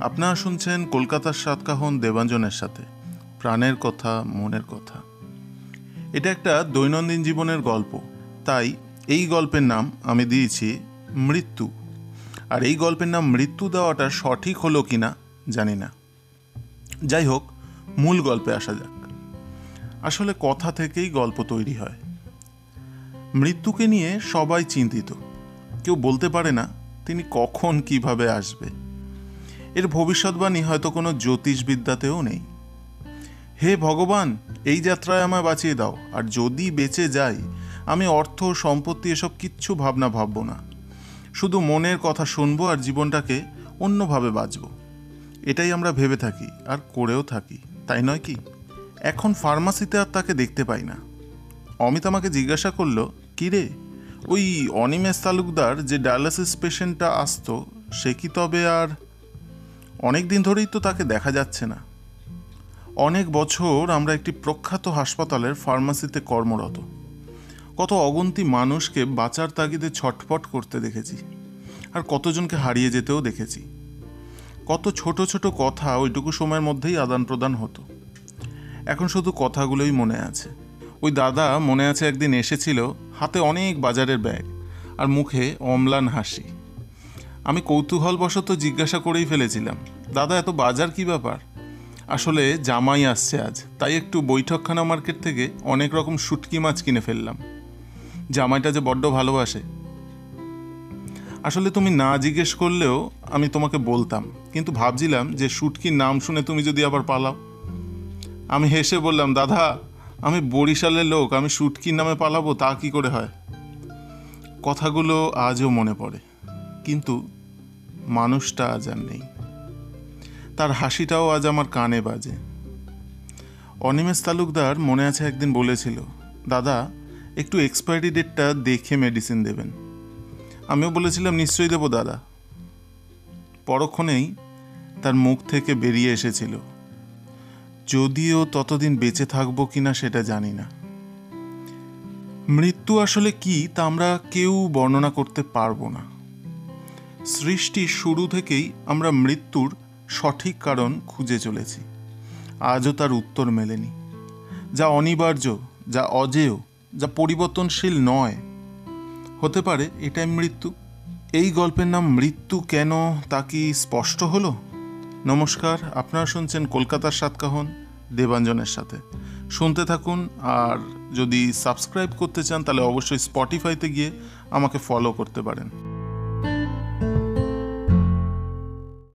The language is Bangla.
আপনারা শুনছেন কলকাতার সাতকাহন দেবাঞ্জনের সাথে। প্রাণের কথা, মনের কথা। এটা একটা দৈনন্দিন জীবনের গল্প। তাই এই গল্পের নাম আমি দিয়েছি মৃত্যু। আর এই গল্পের নাম মৃত্যু দেওয়াটা সঠিক হলো কি না জানি না। যাই হোক, মূল গল্পে আসা যাক। আসলে কথা থেকেই গল্প তৈরি হয়। মৃত্যুকে নিয়ে সবাই চিন্তিত। কেউ বলতে পারে না তিনি কখন কীভাবে আসবে। এর ভবিষ্যৎবাণী হয়তো কোনো জ্যোতিষবিদ্যাতেও নেই। হে ভগবান, এই যাত্রায় আমায় বাঁচিয়ে দাও, আর যদি বেঁচে যাই, আমি অর্থ, সম্পত্তি এসব কিচ্ছু ভাবনা ভাবব না। শুধু মনের কথা শুনব আর জীবনটাকে অন্যভাবে বাঁচব। এটাই আমরা ভেবে থাকি, আর করেও থাকি, তাই নয় কি? এখন ফার্মাসিতে আর তাকে দেখতে পাই না। অমিত আমাকে জিজ্ঞাসা করল কি রে ওই অনিমেষ তালুকদার যে ডায়ালিসিস পেশেন্টটা আসতো, সে কি তবে আর অনেক দিন ধরেই তো তাকে দেখা যাচ্ছে না। অনেক বছর আমরা একটি প্রখ্যাত হাসপাতালের ফার্মাসিতে কর্মরত। কত অগন্তি মানুষকে বাঁচার তাগিদে ছটফট করতে দেখেছি আর কতজনকে হারিয়ে যেতেও দেখেছি। কত ছোট ছোট কথা ওইটুকু সময়ের মধ্যেই আদান প্রদান হতো। এখন শুধু কথাগুলোই মনে আছে। ওই দাদা মনে আছে একদিন এসেছিল, হাতে অনেক বাজারের ব্যাগ আর মুখে অম্লান হাসি। আমি কৌতূহলবশত জিজ্ঞাসা করেই ফেলেছিলাম, দাদা, এত বাজার কি ব্যাপার? আসলে জামাই আসছে আজ, তাই একটু বৈঠকখানা মার্কেট থেকে অনেক রকম শুটকি মাছ কিনে ফেললাম। জামাইটা যে বড্ড ভালোবাসে। আসলে তুমি না জিজ্ঞেস করলেও আমি তোমাকে বলতাম, কিন্তু ভাবছিলাম যে শুটকির নাম শুনে তুমি যদি আবার পালাও। আমি হেসে বললাম, দাদা, আমি বরিশালের লোক, আমি শুটকির নামে পালাবো, তা কি করে হয়? কথাগুলো আজও মনে পড়ে। কিন্তু মানুষটা আজ আর নেই। তার হাসিটাও আজ আমার কানে বাজে। অনিমেষ তালুকদার মনে আছে একদিন বলেছিল, দাদা, একটু এক্সপায়ারি ডেটটা দেখে মেডিসিন দেবেন। আমিও বলেছিলাম, নিশ্চয়ই দেবো, দাদা। পরক্ষণেই তার মুখ থেকে বেরিয়ে এসেছিল। যদিও ততদিন বেঁচে থাকব কিনা সেটা জানি না। মৃত্যু আসলে কি তা আমরা কেউ বর্ণনা করতে পারব না। সৃষ্টির শুরু থেকেই আমরা মৃত্যুর সঠিক কারণ খুঁজে চলেছি। আজও তার উত্তর মেলেনি। যা অনিবার্য, যা অজেয়, যা পরিবর্তনশীল নয়। হতে পারে এটাই মৃত্যু। এই গল্পের নাম মৃত্যু কেন, তা কি স্পষ্ট হলো? নমস্কার, আপনারা শুনছেন কলকাতার সাতকাহন, দেবাঞ্জনের সাথে। শুনতে থাকুন, আর যদি সাবস্ক্রাইব করতে চান, তাহলে অবশ্যই স্পটিফাইতে গিয়ে আমাকে ফলো করতে পারেন।